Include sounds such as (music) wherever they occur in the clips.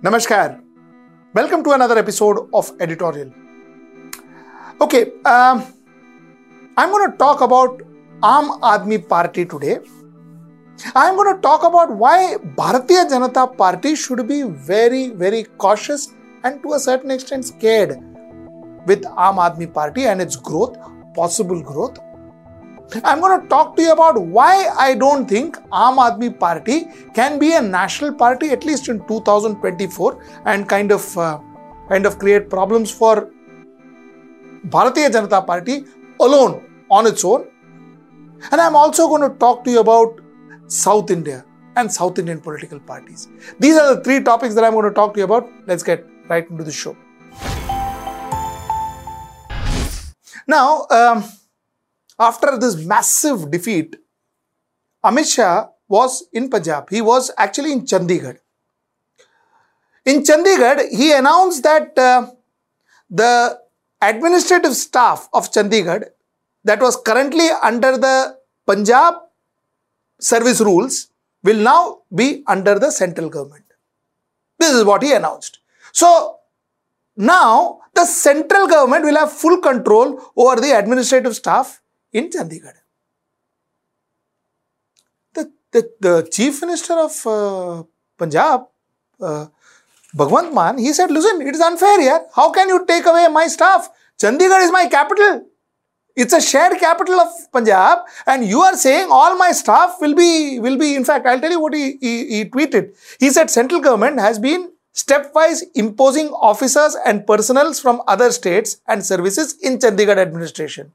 Namaskar. Welcome to another episode of Editorial. Okay, um, I'm going to talk about Aam Aadmi Party today. I'm going to talk about why Bharatiya Janata Party should be very, very cautious and to a certain extent scared with Aam Aadmi Party and its growth, possible growth. I'm going to talk to you about why I don't think Aam Aadmi Party can be a national party at least in 2024 and kind of uh, kind of create problems for Bharatiya Janata Party alone on its own. And I'm also going to talk to you about South India and South Indian political parties. These are the three topics that I'm going to talk to you about. Let's get right into the show. Now, um, after this massive defeat, Amit Shah was in Punjab. He was actually in Chandigarh. In Chandigarh, he announced that uh, the administrative staff of Chandigarh that was currently under the Punjab service rules will now be under the central government. This is what he announced. So now the central government will have full control over the administrative staff in Chandigarh. The, the, the chief minister of uh, Punjab, uh, Bhagwant Mann, he said, listen, it is unfair here. How can you take away my staff? Chandigarh is my capital. It's a shared capital of Punjab, and you are saying all my staff will be, will be, in fact, I'll tell you what he, he, he tweeted. He said central government has been stepwise imposing officers and personals from other states and services in Chandigarh administration.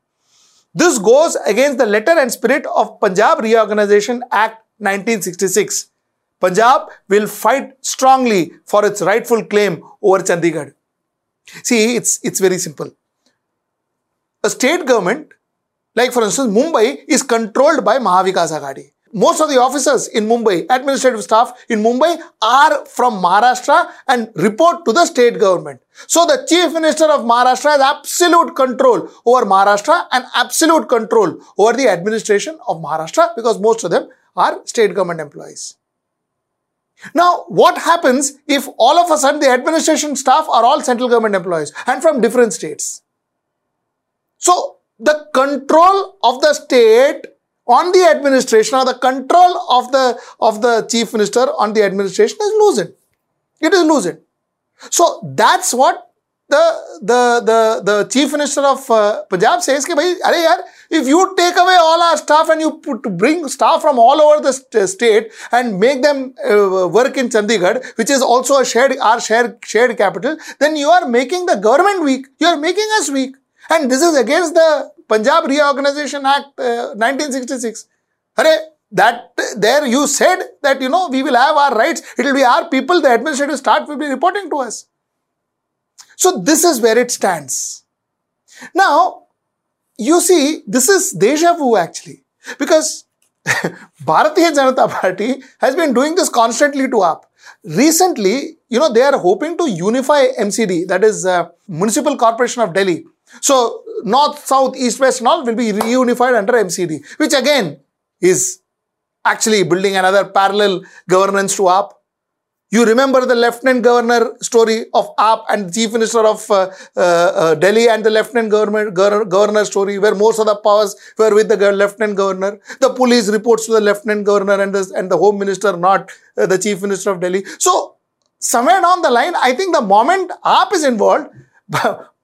This goes against the letter and spirit of Punjab Reorganization Act 1966. Punjab will fight strongly for its rightful claim over Chandigarh. See, it's, it's very simple. A state government, like for instance Mumbai, is controlled by Mahavikas Aghadi. Most of the officers in Mumbai, administrative staff in Mumbai are from Maharashtra and report to the state government. So the chief minister of Maharashtra has absolute control over Maharashtra and absolute control over the administration of Maharashtra because most of them are state government employees. Now, what happens if all of a sudden the administration staff are all central government employees and from different states? So, the control of the state on the administration or the control of the, of the chief minister on the administration is loosened. It is loosened. So that's what the, the, the, the chief minister of uh, Punjab says, Ke, bhai, are yaar, if you take away all our staff and you put, bring staff from all over the st state and make them uh, work in Chandigarh, which is also a shared, our shared, shared capital, then you are making the government weak. You are making us weak. And this is against the Punjab Reorganization Act uh, 1966. Hare, that there you said that you know we will have our rights, it will be our people, the administrative staff will be reporting to us. So this is where it stands. Now, you see, this is deja vu actually, because (laughs) Bharatiya Janata Party has been doing this constantly to AAP. Recently, you know, they are hoping to unify MCD, that is uh, Municipal Corporation of Delhi. So north, south, east, west and all will be reunified under MCD, which again is actually building another parallel governance to AAP. You remember the lieutenant governor story of AAP and chief minister of uh, uh, uh, Delhi and the lieutenant governor, governor story where most of the powers were with the lieutenant governor. The police reports to the lieutenant governor and the, and the home minister, not uh, the chief minister of Delhi. So somewhere down the line, I think the moment AAP is involved, (laughs)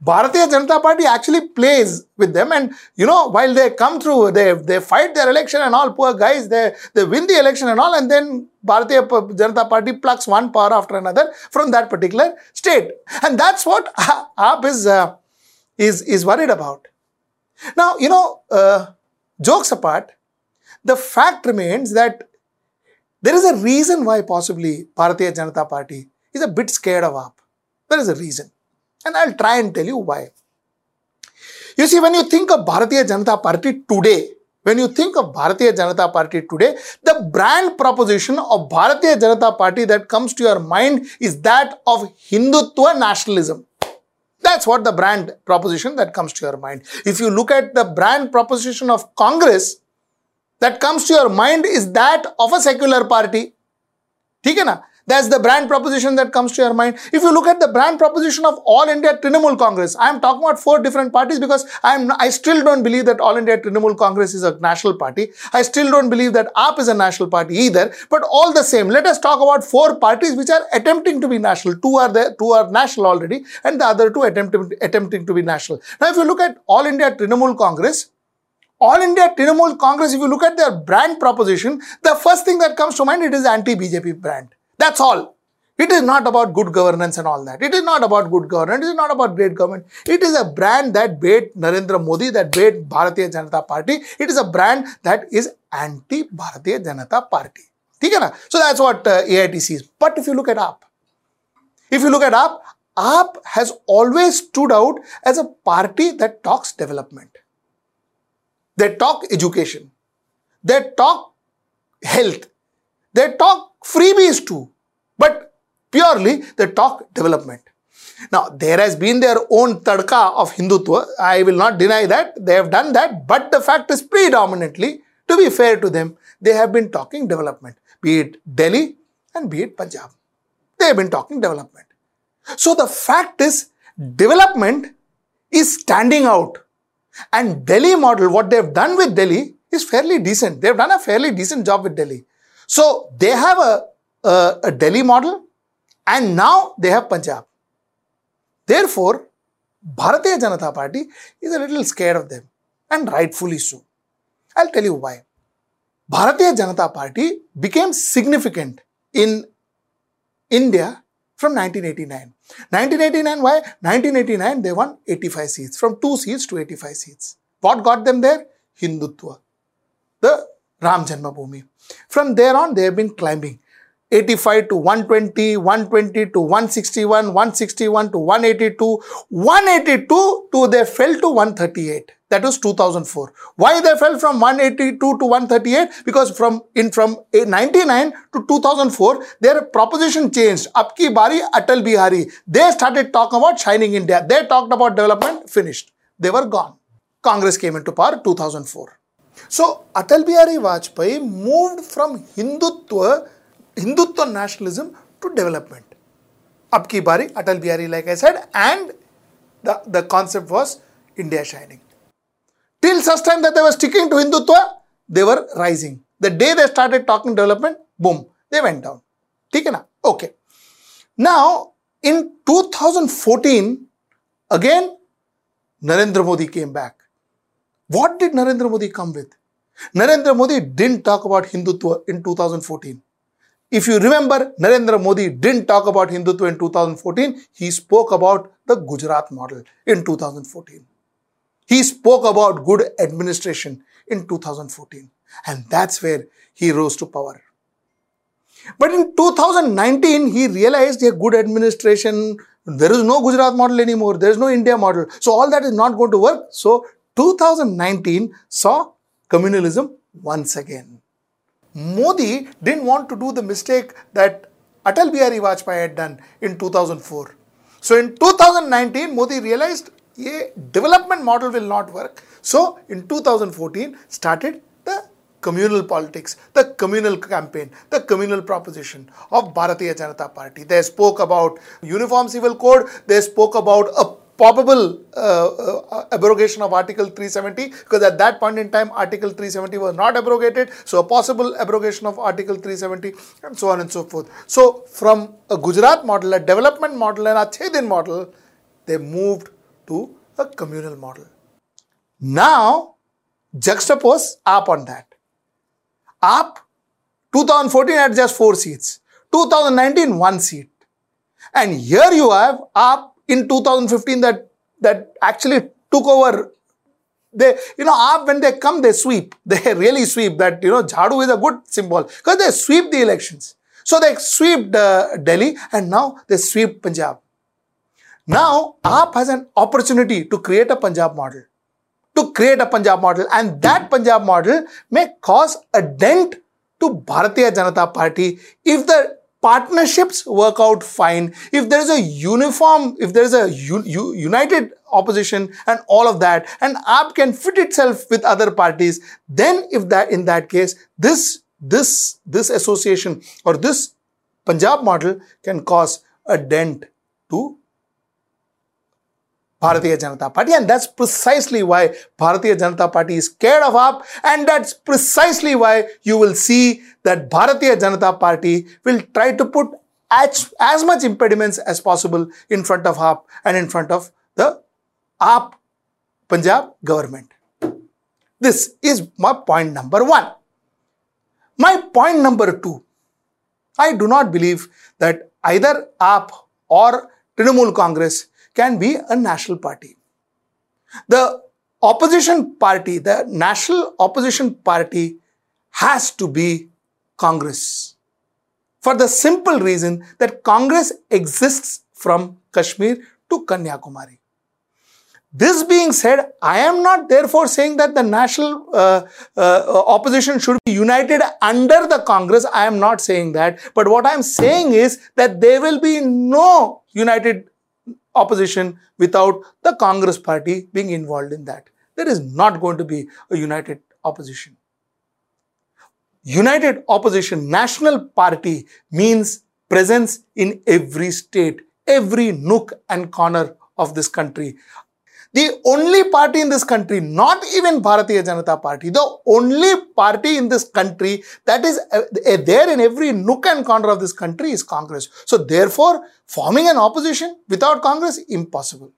Bharatiya Janata Party actually plays with them. And you know while they come through they they fight their election and all poor guys they they win the election and all and then Bharatiya Janata Party plucks one power after another from that particular state. And that's what (laughs) AAP is uh, is is worried about. Now you know uh, jokes apart the fact remains that there is a reason why possibly Bharatiya Janata Party is a bit scared of AAP there is a reason and I'll try and tell you why. You see, when you think of Bharatiya Janata Party today, when you think of Bharatiya Janata Party today, the brand proposition of Bharatiya Janata Party that comes to your mind is that of Hindutva nationalism. That's what the brand proposition that comes to your mind. If you look at the brand proposition of Congress, that comes to your mind is that of a secular party. Okay. That's the brand proposition that comes to your mind. If you look at the brand proposition of All India Trinamool Congress, I am talking about four different parties because I am I still don't believe that All India Trinamool Congress is a national party. I still don't believe that AAP is a national party either. But all the same, let us talk about four parties which are attempting to be national. Two are there, two are national already, and the other two attempt, attempting to be national. Now, if you look at All India Trinamool Congress, all India Trinamool Congress, if you look at their brand proposition, the first thing that comes to mind, it is anti-BJP brand. That's all. It is not about good governance and all that. It is not about good governance. It is not about great government. It is a brand that bait Narendra Modi, that bait Bharatiya Janata Party. It is a brand that is anti-Bharatiya Janata Party. So that's what uh, AIT sees. But if you look at AAP, if you look at AAP, AAP has always stood out as a party that talks development. They talk education. They talk health. They talk freebies too, but purely they talk development. Now, there has been their own tadka of Hindutva. I will not deny that. They have done that. But the fact is predominantly, to be fair to them, they have been talking development, be it Delhi and be it Punjab. They have been talking development. So the fact is, development is standing out. And Delhi model, what they have done with Delhi is fairly decent. They have done a fairly decent job with Delhi. So they have a, a, a Delhi model and now they have Punjab. Therefore, Bharatiya Janata Party is a little scared of them and rightfully so. I'll tell you why. Bharatiya Janata Party became significant in India from 1989. 1989, why? 1989, they won 85 seats, from 2 seats to 85 seats. What got them there? Hindutva. The Ram Janmabhoomi. From there on, they have been climbing. 85 to 120, 120 to 161, 161 to 182, 182 to they fell to 138. That was 2004. Why they fell from 182 to 138? Because from in from 99 to 2004, their proposition changed. Apki Bari, Atal Bihari. They started talking about shining India. They talked about development, finished. They were gone. Congress came into power 2004. So Atal Bihari Vajpayee moved from Hindutva, Hindutva nationalism to development. Abki Bari, Atal Bihari, like I said, and the, the concept was India shining. Till such time that they were sticking to Hindutva, they were rising. The day they started talking development, boom, they went down. Okay. Now, in 2014, again, Narendra Modi came back. What did Narendra Modi come with? Narendra Modi didn't talk about Hindutva in 2014. If you remember, Narendra Modi didn't talk about Hindutva in 2014. He spoke about the Gujarat model in 2014. He spoke about good administration in 2014. And that's where he rose to power. But in 2019, he realized a good administration, there is no Gujarat model anymore, there is no India model. So all that is not going to work. So 2019 saw communalism once again. Modi didn't want to do the mistake that Atal Bihari Vajpayee had done in 2004. So in 2019, Modi realized a development model will not work. So in 2014 started the communal politics, the communal campaign, the communal proposition of Bharatiya Janata Party. They spoke about uniform civil code, they spoke about a probable uh, uh, abrogation of Article 370 because at that point in time Article 370 was not abrogated. So a possible abrogation of Article 370 and so on and so forth. So from a Gujarat model, a development model and a Chedin model, they moved to a communal model. Now juxtapose AAP on that. AAP 2014 had just 4 seats. 2019 1 seat. And here you have AAP in 2015 that that actually took over they you know when they come they sweep (laughs) they really sweep that you know jhadu is a good symbol because they sweep the elections so they swept uh, delhi and now they sweep punjab now aap has an opportunity to create a punjab model. To create a punjab model. And that punjab model may cause a dent to bharatiya janata party. If the partnerships work out fine if there is a uniform if there is a united opposition and all of that and aap can fit itself with other parties then if that in that case this this this association or this Punjab model can cause a dent to Bharatiya Janata Party and that's precisely why Bharatiya Janata Party is scared of AAP and that's precisely why you will see that Bharatiya Janata Party will try to put as, as much impediments as possible in front of AAP and in front of the AAP Punjab government. This is my point number one. My point number two, I do not believe that either AAP or Trinamool Congress can be a national party. The opposition party, the national opposition party has to be Congress. For the simple reason that Congress exists from Kashmir to Kanyakumari. This being said, I am not therefore saying that the national uh, uh, opposition should be united under the Congress. I am not saying that. But what I am saying is that there will be no united opposition without the Congress party being involved in that. There is not going to be a united opposition. United opposition, national party means presence in every state, every nook and corner of this country. The only party in this country, not even Bharatiya Janata Party, the only party in this country that is uh, there in every nook and corner of this country is Congress. So therefore, forming an opposition without Congress, impossible.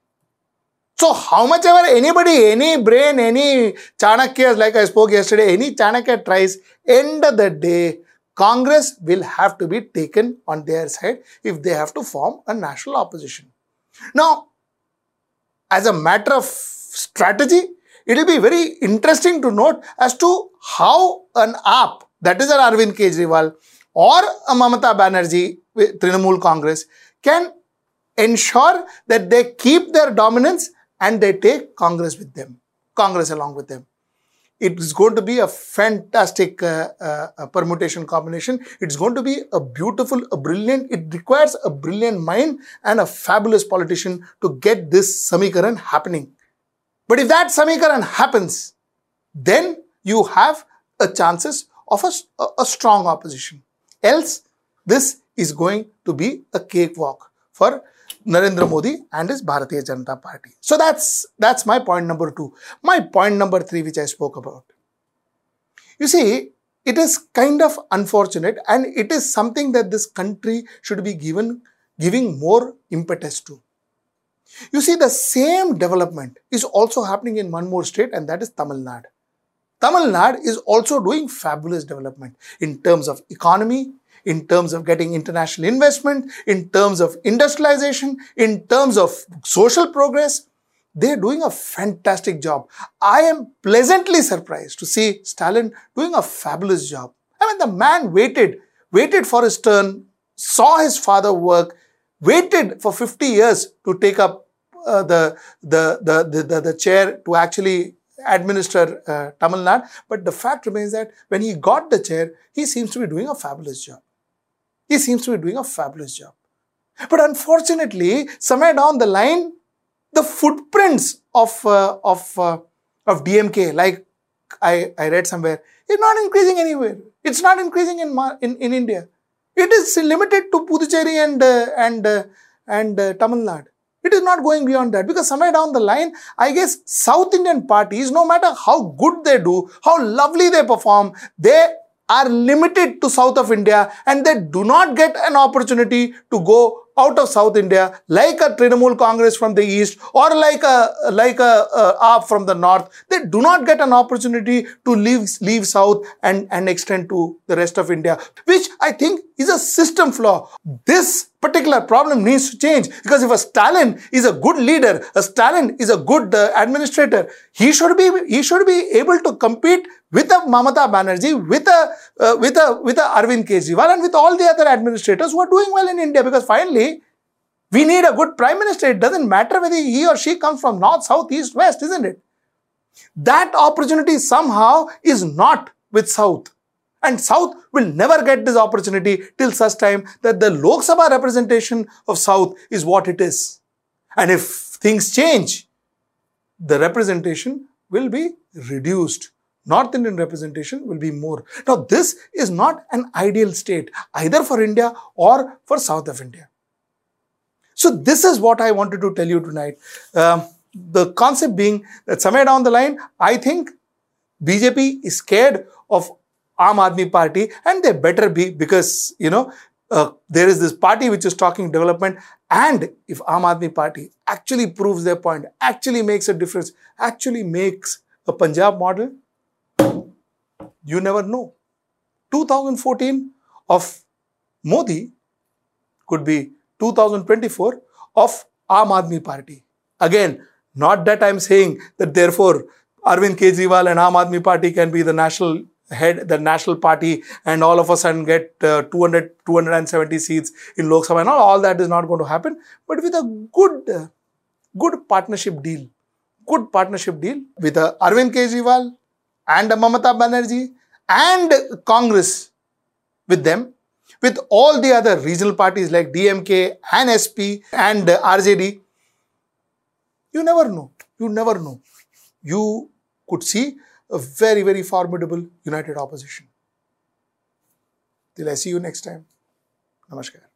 So how much ever anybody, any brain, any Chanakya, like I spoke yesterday, any Chanakya tries, end of the day, Congress will have to be taken on their side if they have to form a national opposition. Now, as a matter of strategy, it will be very interesting to note as to how an AAP, that is an Arvind Kejriwal or a Mamata Banerjee with Trinamool Congress, can ensure that they keep their dominance and they take Congress with them, Congress along with them. It is going to be a fantastic uh, uh, permutation combination. It's going to be a beautiful, a brilliant, it requires a brilliant mind and a fabulous politician to get this Samikaran happening. But if that Samikaran happens, then you have a chances of a, a strong opposition. Else, this is going to be a cakewalk for Narendra Modi and his Bharatiya Janata Party. So that's that's my point number two. My point number three, which I spoke about. You see, it is kind of unfortunate, and it is something that this country should be given giving more impetus to. You see, the same development is also happening in one more state, and that is Tamil Nadu. Tamil Nadu is also doing fabulous development in terms of economy, in terms of getting international investment, in terms of industrialization, in terms of social progress. They're doing a fantastic job. I am pleasantly surprised to see Stalin doing a fabulous job. I mean, the man waited, waited for his turn, saw his father work, waited for 50 years to take up uh, the, the, the, the, the, chair to actually administer uh, Tamil Nadu. But the fact remains that when he got the chair, he seems to be doing a fabulous job. He seems to be doing a fabulous job. But unfortunately, somewhere down the line, the footprints of, uh, of, uh, of DMK, like I, I read somewhere, is not increasing anywhere. It's not increasing in, in, in India. It is limited to Puducherry and, uh, and, uh, and uh, Tamil Nadu. It is not going beyond that because somewhere down the line, I guess South Indian parties, no matter how good they do, how lovely they perform, they are limited to south of India and they do not get an opportunity to go out of South India like a Trinamool Congress from the east or like a like a, AAP from the north. They do not get an opportunity to leave leave south and and extend to the rest of India, which I think is a system flaw. This particular problem needs to change because if a Stalin is a good leader, a Stalin is a good uh, administrator, he should be he should be able to compete with a Mamata Banerjee, with a uh, with a with a Arvind Kejriwal, and with all the other administrators who are doing well in India. Because finally, we need a good prime minister. It doesn't matter whether he or she comes from north, south, east, west, isn't it? That opportunity somehow is not with south. And South will never get this opportunity till such time that the Lok Sabha representation of South is what it is. And if things change, the representation will be reduced North Indian representation will be more. Now, this is not an ideal state either for India or for South of India. So, this is what I wanted to tell you tonight. Um, the concept being that somewhere down the line, I think BJP is scared of Aam Aadmi Party and they better be because, you know, uh, there is this party which is talking development and if Aam Aadmi Party actually proves their point, actually makes a difference, actually makes a Punjab model, you never know. 2014 of Modi could be 2024 of Aam Aadmi Party. Again, not that I'm saying that therefore Arvind Kejriwal and Aam Aadmi Party can be the national head, the national party, and all of a sudden get uh, 200, 270 seats in Lok Sabha and all. All that is not going to happen. But with a good, uh, good partnership deal, good partnership deal with uh, Arvind Kejriwal and Mamata Banerjee and Congress with them, with all the other regional parties like DMK and SP and RJD, you never know. You never know. You could see a very, very formidable united opposition. Till I see you next time. Namaskar.